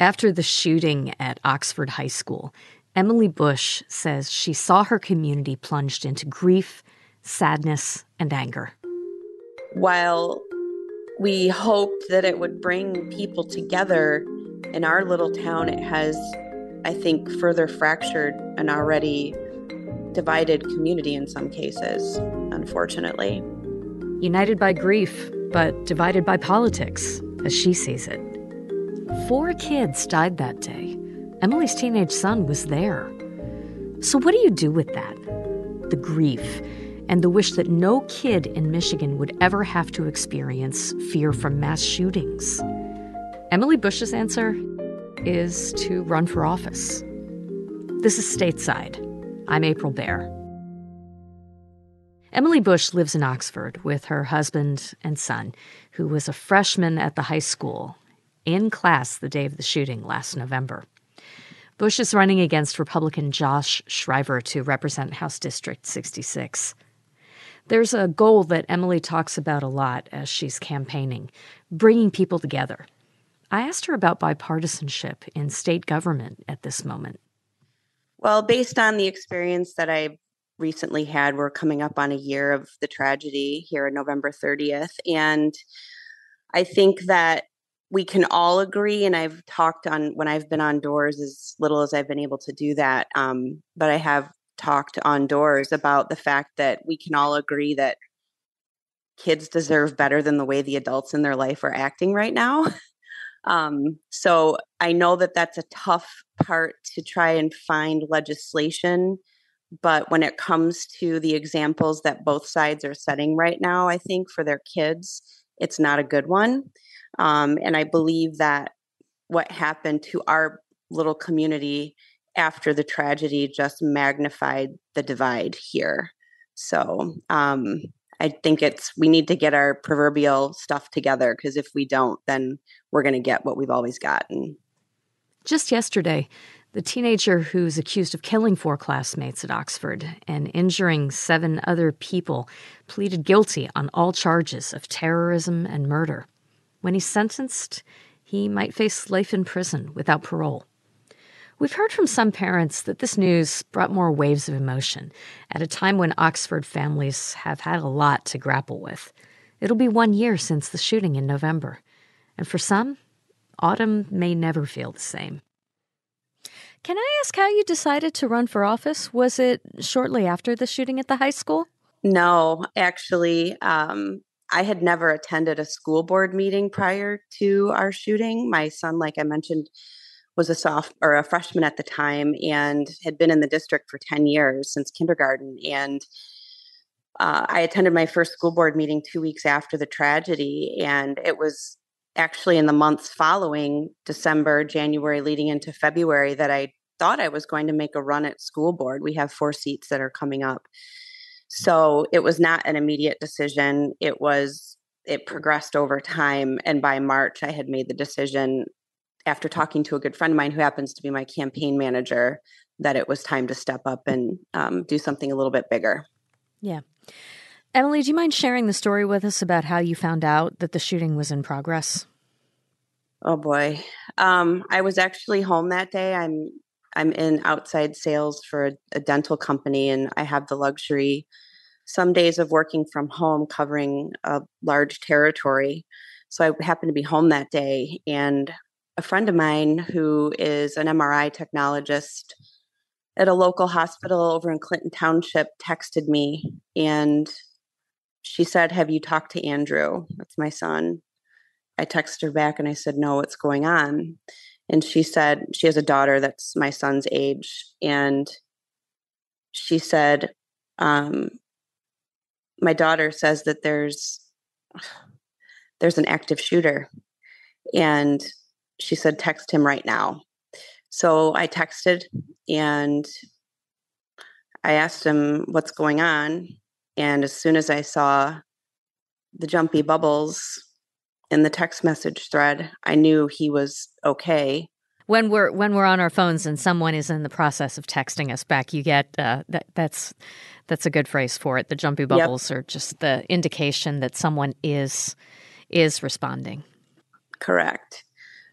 After the shooting at Oxford High School, Emily Bush says she saw her community plunged into grief, sadness, and anger. While we hoped that it would bring people together in our little town, it has, I think, further fractured an already divided community in some cases, unfortunately. United by grief, but divided by politics, as she sees it. Four kids died that day. Emily's teenage son was there. So, what do you do with that? The grief and the wish that no kid in Michigan would ever have to experience fear from mass shootings. Emily Bush's answer is to run for office. This is Stateside. I'm April Baer. Emily Bush lives in Oxford with her husband and son, who was a freshman at the high school, in class the day of the shooting last November. Bush is running against Republican Josh Schriver to represent House District 66. There's a goal that Emily talks about a lot as she's campaigning bringing people together. I asked her about bipartisanship in state government at this moment. Well, based on the experience that I've recently had, we're coming up on a year of the tragedy here on November 30th. And I think that we can all agree, and I've talked on when I've been on doors as little as I've been able to do that, um, but I have talked on doors about the fact that we can all agree that kids deserve better than the way the adults in their life are acting right now. Um, so I know that that's a tough part to try and find legislation. But when it comes to the examples that both sides are setting right now, I think for their kids, it's not a good one. Um, and I believe that what happened to our little community after the tragedy just magnified the divide here. So um, I think it's we need to get our proverbial stuff together because if we don't, then we're going to get what we've always gotten. Just yesterday, the teenager who's accused of killing four classmates at Oxford and injuring seven other people pleaded guilty on all charges of terrorism and murder. When he's sentenced, he might face life in prison without parole. We've heard from some parents that this news brought more waves of emotion at a time when Oxford families have had a lot to grapple with. It'll be one year since the shooting in November, and for some, autumn may never feel the same. Can I ask how you decided to run for office? Was it shortly after the shooting at the high school? No, actually, um, I had never attended a school board meeting prior to our shooting. My son, like I mentioned, was a soft or a freshman at the time and had been in the district for 10 years since kindergarten and uh, i attended my first school board meeting two weeks after the tragedy and it was actually in the months following december january leading into february that i thought i was going to make a run at school board we have four seats that are coming up so it was not an immediate decision it was it progressed over time and by march i had made the decision after talking to a good friend of mine who happens to be my campaign manager that it was time to step up and um, do something a little bit bigger. Yeah. Emily, do you mind sharing the story with us about how you found out that the shooting was in progress? Oh boy. Um, I was actually home that day. I'm I'm in outside sales for a, a dental company and I have the luxury some days of working from home covering a large territory. So I happened to be home that day and a friend of mine who is an MRI technologist at a local hospital over in Clinton Township texted me and she said, Have you talked to Andrew? That's my son. I texted her back and I said, No, what's going on? And she said, She has a daughter that's my son's age. And she said, um, My daughter says that there's there's an active shooter. And she said, text him right now. So I texted and I asked him what's going on. And as soon as I saw the jumpy bubbles in the text message thread, I knew he was okay. When we're when we're on our phones and someone is in the process of texting us back, you get uh, that that's that's a good phrase for it. The jumpy bubbles yep. are just the indication that someone is is responding. Correct.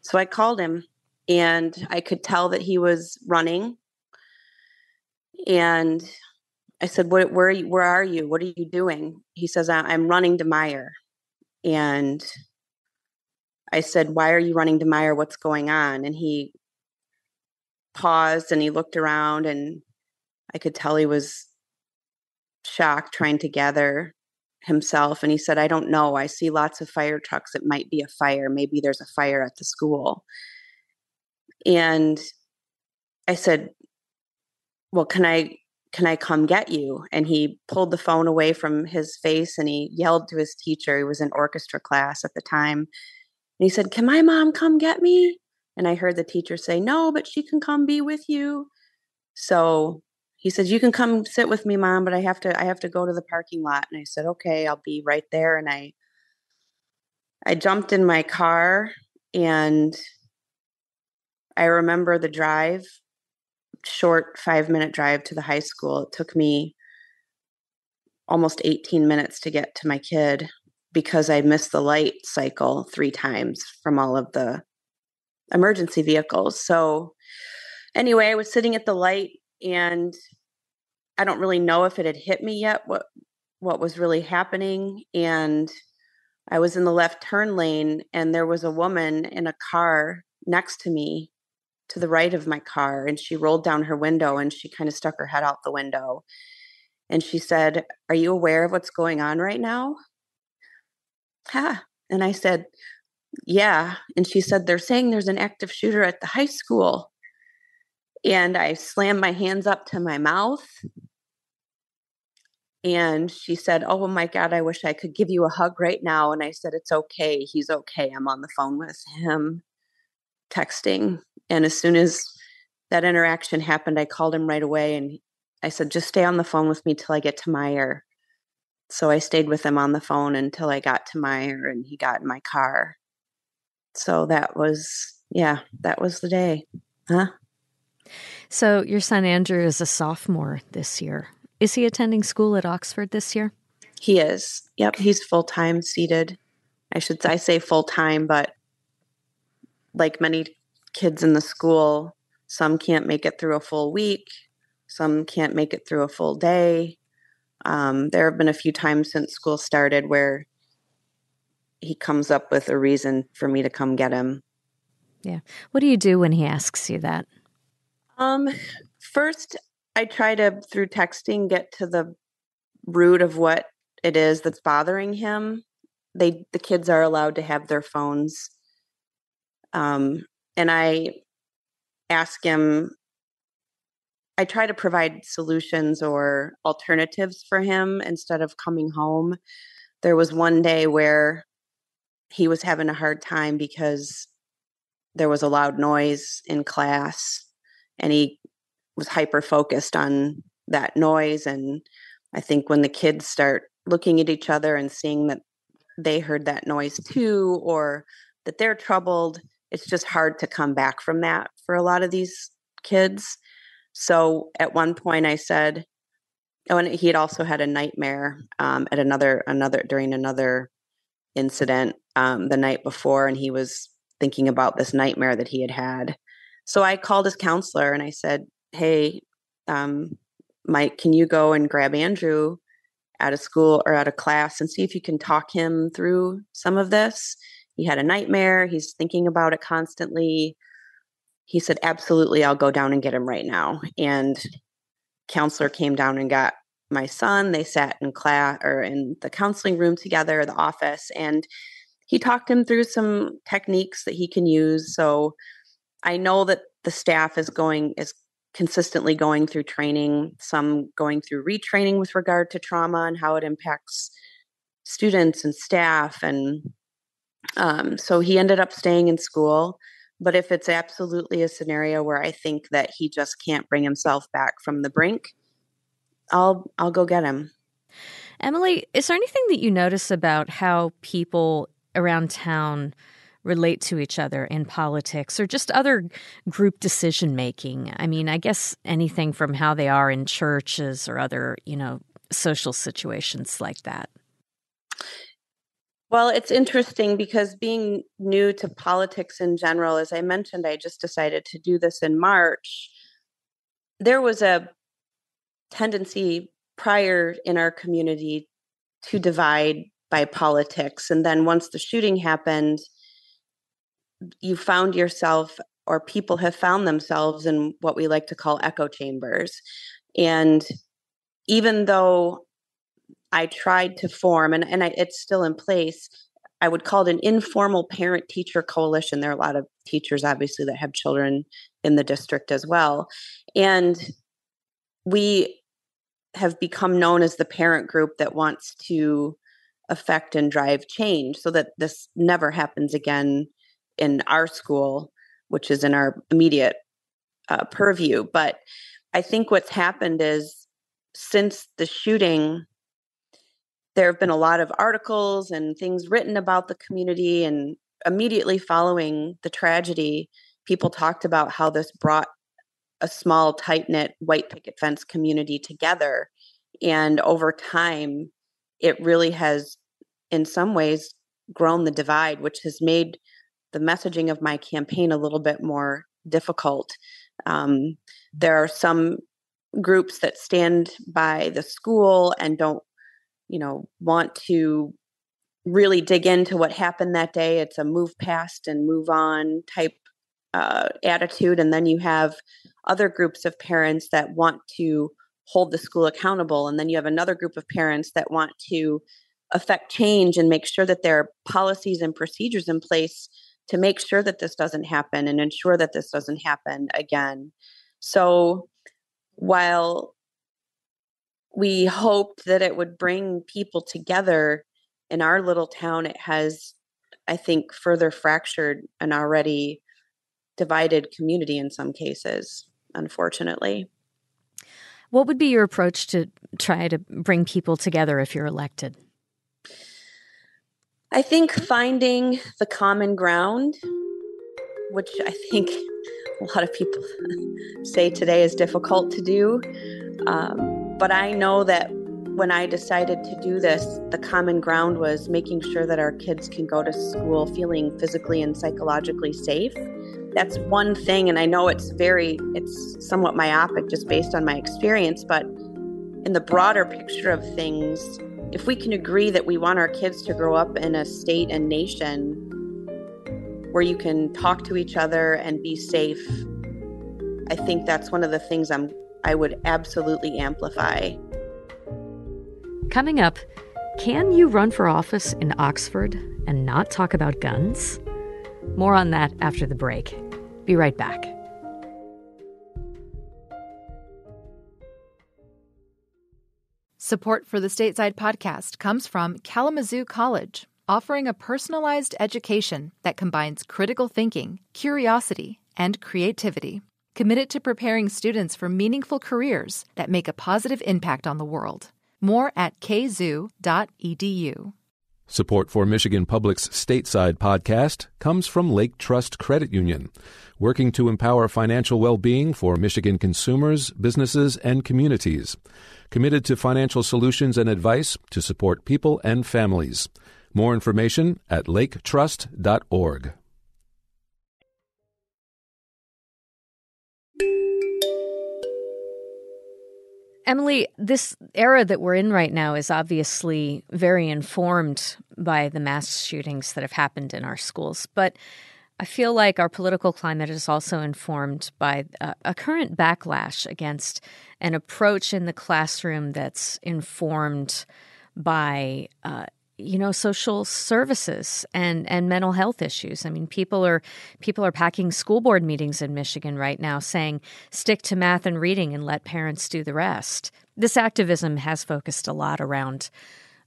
So I called him and I could tell that he was running. And I said, "Where where are you, where are you? What are you doing?" He says, "I'm running to Meijer." And I said, "Why are you running to Meijer? What's going on?" And he paused and he looked around, and I could tell he was shocked, trying to gather himself. And he said, "I don't know. I see lots of fire trucks. It might be a fire. Maybe there's a fire at the school." And I said, "Well, can I can I come get you? And he pulled the phone away from his face and he yelled to his teacher. He was in orchestra class at the time. And he said, Can my mom come get me? And I heard the teacher say, No, but she can come be with you. So he said, You can come sit with me, mom, but I have to I have to go to the parking lot. And I said, Okay, I'll be right there. And I I jumped in my car and I remember the drive short five minute drive to the high school. It took me almost 18 minutes to get to my kid because I missed the light cycle three times from all of the emergency vehicles. So, anyway, I was sitting at the light and I don't really know if it had hit me yet what what was really happening and I was in the left turn lane and there was a woman in a car next to me to the right of my car and she rolled down her window and she kind of stuck her head out the window and she said are you aware of what's going on right now ha and i said yeah. And she said they're saying there's an active shooter at the high school. And i slammed my hands up to my mouth. And she said oh my god i wish i could give you a hug right now. And i said it's okay. He's okay. I'm on the phone with him texting. And as soon as that interaction happened, I called him right away and I said, just stay on the phone with me till I get to Meijer. So I stayed with him on the phone until I got to Meijer and he got in my car. So that was, yeah, that was the day. Huh? So your son Andrew is a sophomore this year. Is he attending school at Oxford this year? He is. Yep, he's full time seated. I should I say full time, but like many kids in the school, some can't make it through a full week, some can't make it through a full day. Um, there have been a few times since school started where he comes up with a reason for me to come get him. Yeah. What do you do when he asks you that? Um, first, I try to, through texting, get to the root of what it is that's bothering him. They, the kids are allowed to have their phones. Um, and I ask him, I try to provide solutions or alternatives for him instead of coming home. There was one day where he was having a hard time because there was a loud noise in class and he was hyper focused on that noise. And I think when the kids start looking at each other and seeing that they heard that noise too, or that they're troubled, it's just hard to come back from that for a lot of these kids. So at one point I said, oh, and he had also had a nightmare um, at another another during another incident um, the night before, and he was thinking about this nightmare that he had had. So I called his counselor and I said, "Hey, um, Mike, can you go and grab Andrew out of school or out of class and see if you can talk him through some of this?" he had a nightmare. He's thinking about it constantly. He said, Absolutely, I'll go down and get him right now. And counselor came down and got my son. They sat in class or in the counseling room together, the office, and he talked him through some techniques that he can use. So I know that the staff is going is consistently going through training, some going through retraining with regard to trauma and how it impacts students and staff and um, so he ended up staying in school. But if it's absolutely a scenario where I think that he just can't bring himself back from the brink, I'll I'll go get him. Emily, is there anything that you notice about how people around town relate to each other in politics or just other group decision making? I mean, I guess anything from how they are in churches or other, you know, social situations like that. Well, it's interesting because being new to politics in general, as I mentioned, I just decided to do this in March. There was a tendency prior in our community to divide by politics. And then once the shooting happened, you found yourself, or people have found themselves in what we like to call echo chambers. And even though I tried to form, and, and I, it's still in place, I would call it an informal parent teacher coalition. There are a lot of teachers, obviously, that have children in the district as well. And we have become known as the parent group that wants to affect and drive change so that this never happens again in our school, which is in our immediate uh, purview. But I think what's happened is since the shooting, there have been a lot of articles and things written about the community. And immediately following the tragedy, people talked about how this brought a small, tight knit white picket fence community together. And over time, it really has, in some ways, grown the divide, which has made the messaging of my campaign a little bit more difficult. Um, there are some groups that stand by the school and don't, you know, want to really dig into what happened that day. It's a move past and move on type uh, attitude. And then you have other groups of parents that want to hold the school accountable. And then you have another group of parents that want to affect change and make sure that there are policies and procedures in place to make sure that this doesn't happen and ensure that this doesn't happen again. So while we hoped that it would bring people together in our little town, it has, I think, further fractured an already divided community in some cases, unfortunately. What would be your approach to try to bring people together if you're elected? I think finding the common ground, which I think a lot of people say today is difficult to do. Um, but I know that when I decided to do this, the common ground was making sure that our kids can go to school feeling physically and psychologically safe. That's one thing, and I know it's very, it's somewhat myopic just based on my experience, but in the broader picture of things, if we can agree that we want our kids to grow up in a state and nation where you can talk to each other and be safe, I think that's one of the things I'm I would absolutely amplify. Coming up, can you run for office in Oxford and not talk about guns? More on that after the break. Be right back. Support for the Stateside podcast comes from Kalamazoo College, offering a personalized education that combines critical thinking, curiosity, and creativity. Committed to preparing students for meaningful careers that make a positive impact on the world. More at kzoo.edu. Support for Michigan Public's Stateside podcast comes from Lake Trust Credit Union, working to empower financial well being for Michigan consumers, businesses, and communities committed to financial solutions and advice to support people and families. More information at laketrust.org. Emily, this era that we're in right now is obviously very informed by the mass shootings that have happened in our schools. But I feel like our political climate is also informed by a, a, current backlash against an approach in the classroom that's informed by, uh, you know, social services and and mental health issues. I mean, people are people are packing school board meetings in Michigan right now, saying stick to math and reading and let parents do the rest. This activism has focused a lot around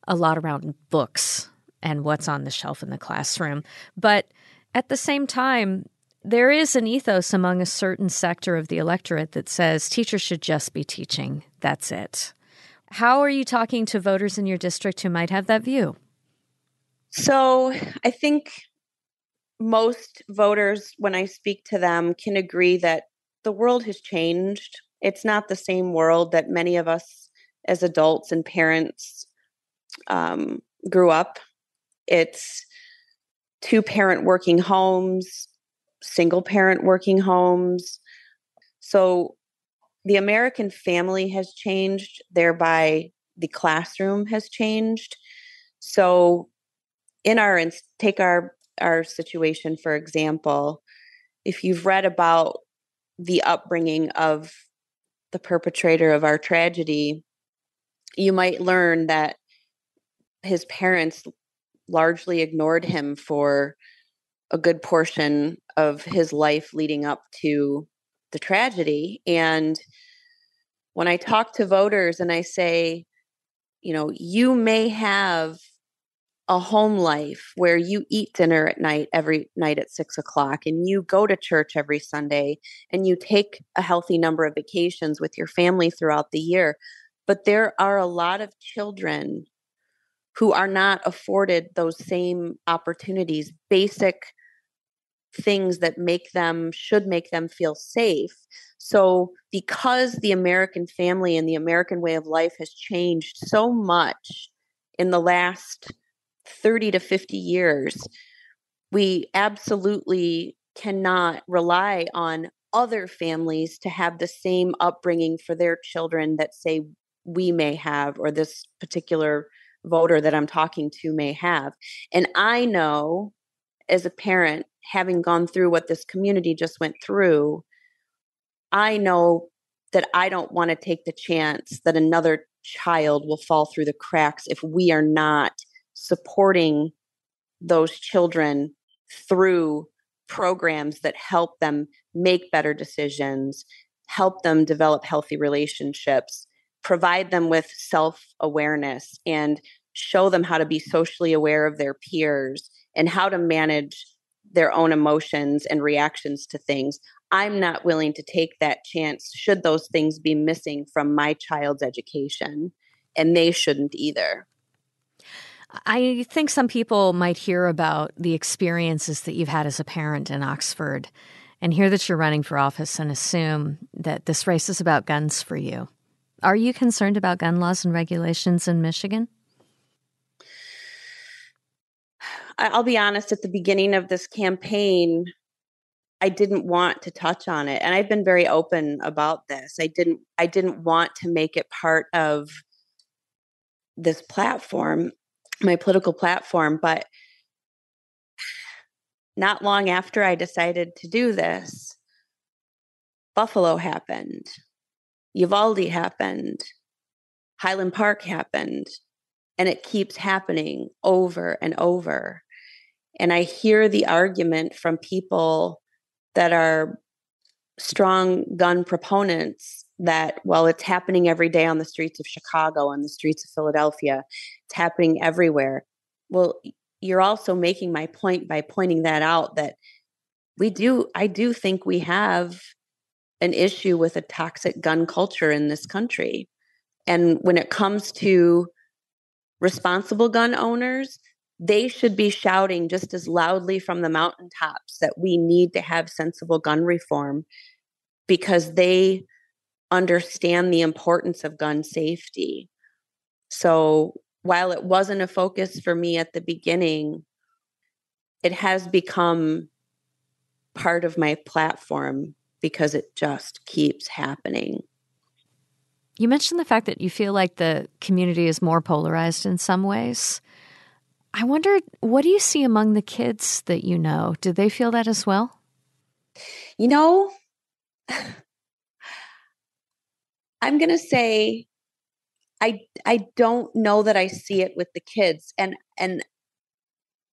a lot around books and what's on the shelf in the classroom, but at the same time, there is an ethos among a certain sector of the electorate that says teachers should just be teaching. That's it. How are you talking to voters in your district who might have that view? So, I think most voters, when I speak to them, can agree that the world has changed. It's not the same world that many of us as adults and parents um, grew up it's two parent working homes, single parent working homes. So the American family has changed, thereby the classroom has changed. So in our take our our situation for example, if you've read about the upbringing of the perpetrator of our tragedy, you might learn that his parents largely ignored him for a good portion of his life leading up to the tragedy. And when I talk to voters and I say, you know, you may have a home life where you eat dinner at night every night at six o'clock and you go to church every Sunday and you take a healthy number of vacations with your family throughout the year. But there are a lot of children who are not afforded those same opportunities, basic things that make them should make them feel safe. So, because the American family and the American way of life has changed so much in the last 30 to 50 years, we absolutely cannot rely on other families to have the same upbringing for their children that say we may have or this particular voter that I'm talking to may have. And I know as a parent, having gone through what this community just went through, I know that I don't want to take the chance that another child will fall through the cracks if we are not supporting those children through programs that help them make better decisions, help them develop healthy relationships, provide them with self awareness and show them how to be socially aware of their peers and how to manage their own emotions and reactions to things. I'm not willing to take that chance should those things be missing from my child's education, and they shouldn't either. I think some people might hear about the experiences that you've had as a parent in Oxford and hear that you're running for office and assume that this race is about guns for you. Are you concerned about gun laws and regulations in Michigan? I'll be honest, at the beginning of this campaign, I didn't want to touch on it. And I've been very open about this. I didn't I didn't want to make it part of this platform, my political platform, but not long after I decided to do this, Buffalo happened. Uvalde happened. Highland Park happened. And it keeps happening over and over. And I hear the argument from people that are strong gun proponents that, well, it's happening every day on the streets of Chicago, on the streets of Philadelphia, it's happening everywhere. Well, you're also making my point by pointing that out that we do, I do think we have an issue with a toxic gun culture in this country. And when it comes to responsible gun owners, they should be shouting just as loudly from the mountaintops that we need to have sensible gun reform because they understand the importance of gun safety. So while it wasn't a focus for me at the beginning, it has become part of my platform because it just keeps happening. You mentioned the fact that you feel like the community is more polarized in some ways. I wonder, what do you see among the kids that you know? Do they feel that as well? You know, I'm going to say I I don't know that I see it with the kids and and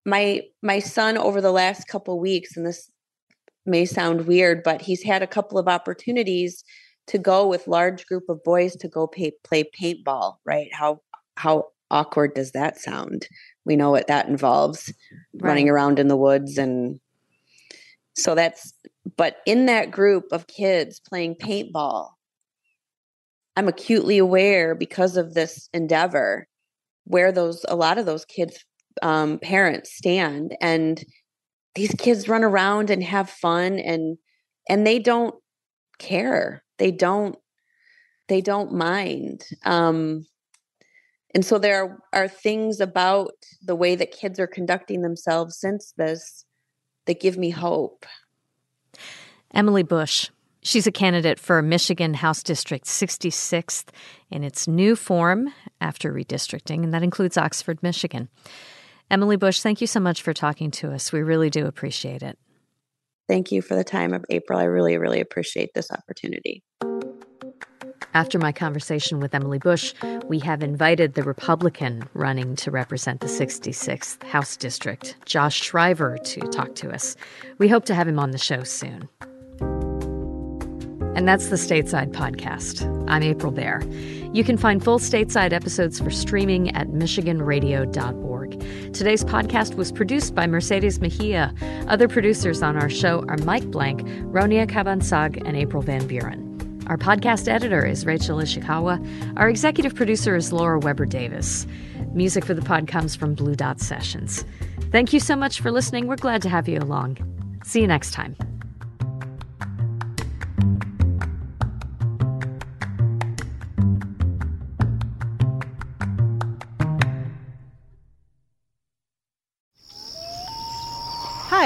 my my son over the last couple weeks and this may sound weird but he's had a couple of opportunities to go with large group of boys to go pay, play paintball right how how awkward does that sound? We know what that involves right. running around in the woods and so that's but in that group of kids playing paintball i'm acutely aware because of this endeavor where those a lot of those kids um, parents stand and these kids run around and have fun and and they don't care. They don't they don't mind. Um and so there are, are things about the way that kids are conducting themselves since this that give me hope. Emily Bush. She's a candidate for Michigan House District 66th in its new form after redistricting, and that includes Oxford, Michigan. Emily Bush, thank you so much for talking to us. We really do appreciate it. Thank you for the time of April. I really, really appreciate this opportunity. After my conversation with Emily Bush, we have invited the Republican running to represent the 66th House District, Josh Schriver, to talk to us. We hope to have him on the show soon. And that's the Stateside Podcast. I'm April Baer. You can find full Stateside episodes for streaming at MichiganRadio.org. Today's podcast was produced by Mercedes Mejia. Other producers on our show are Mike Blank, Ronia Cabansag, and April Van Buren. Our podcast editor is Rachel Ishikawa. Our executive producer is Laura Weber Davis. Music for the pod comes from Blue Dot Sessions. Thank you so much for listening. We're glad to have you along. See you next time.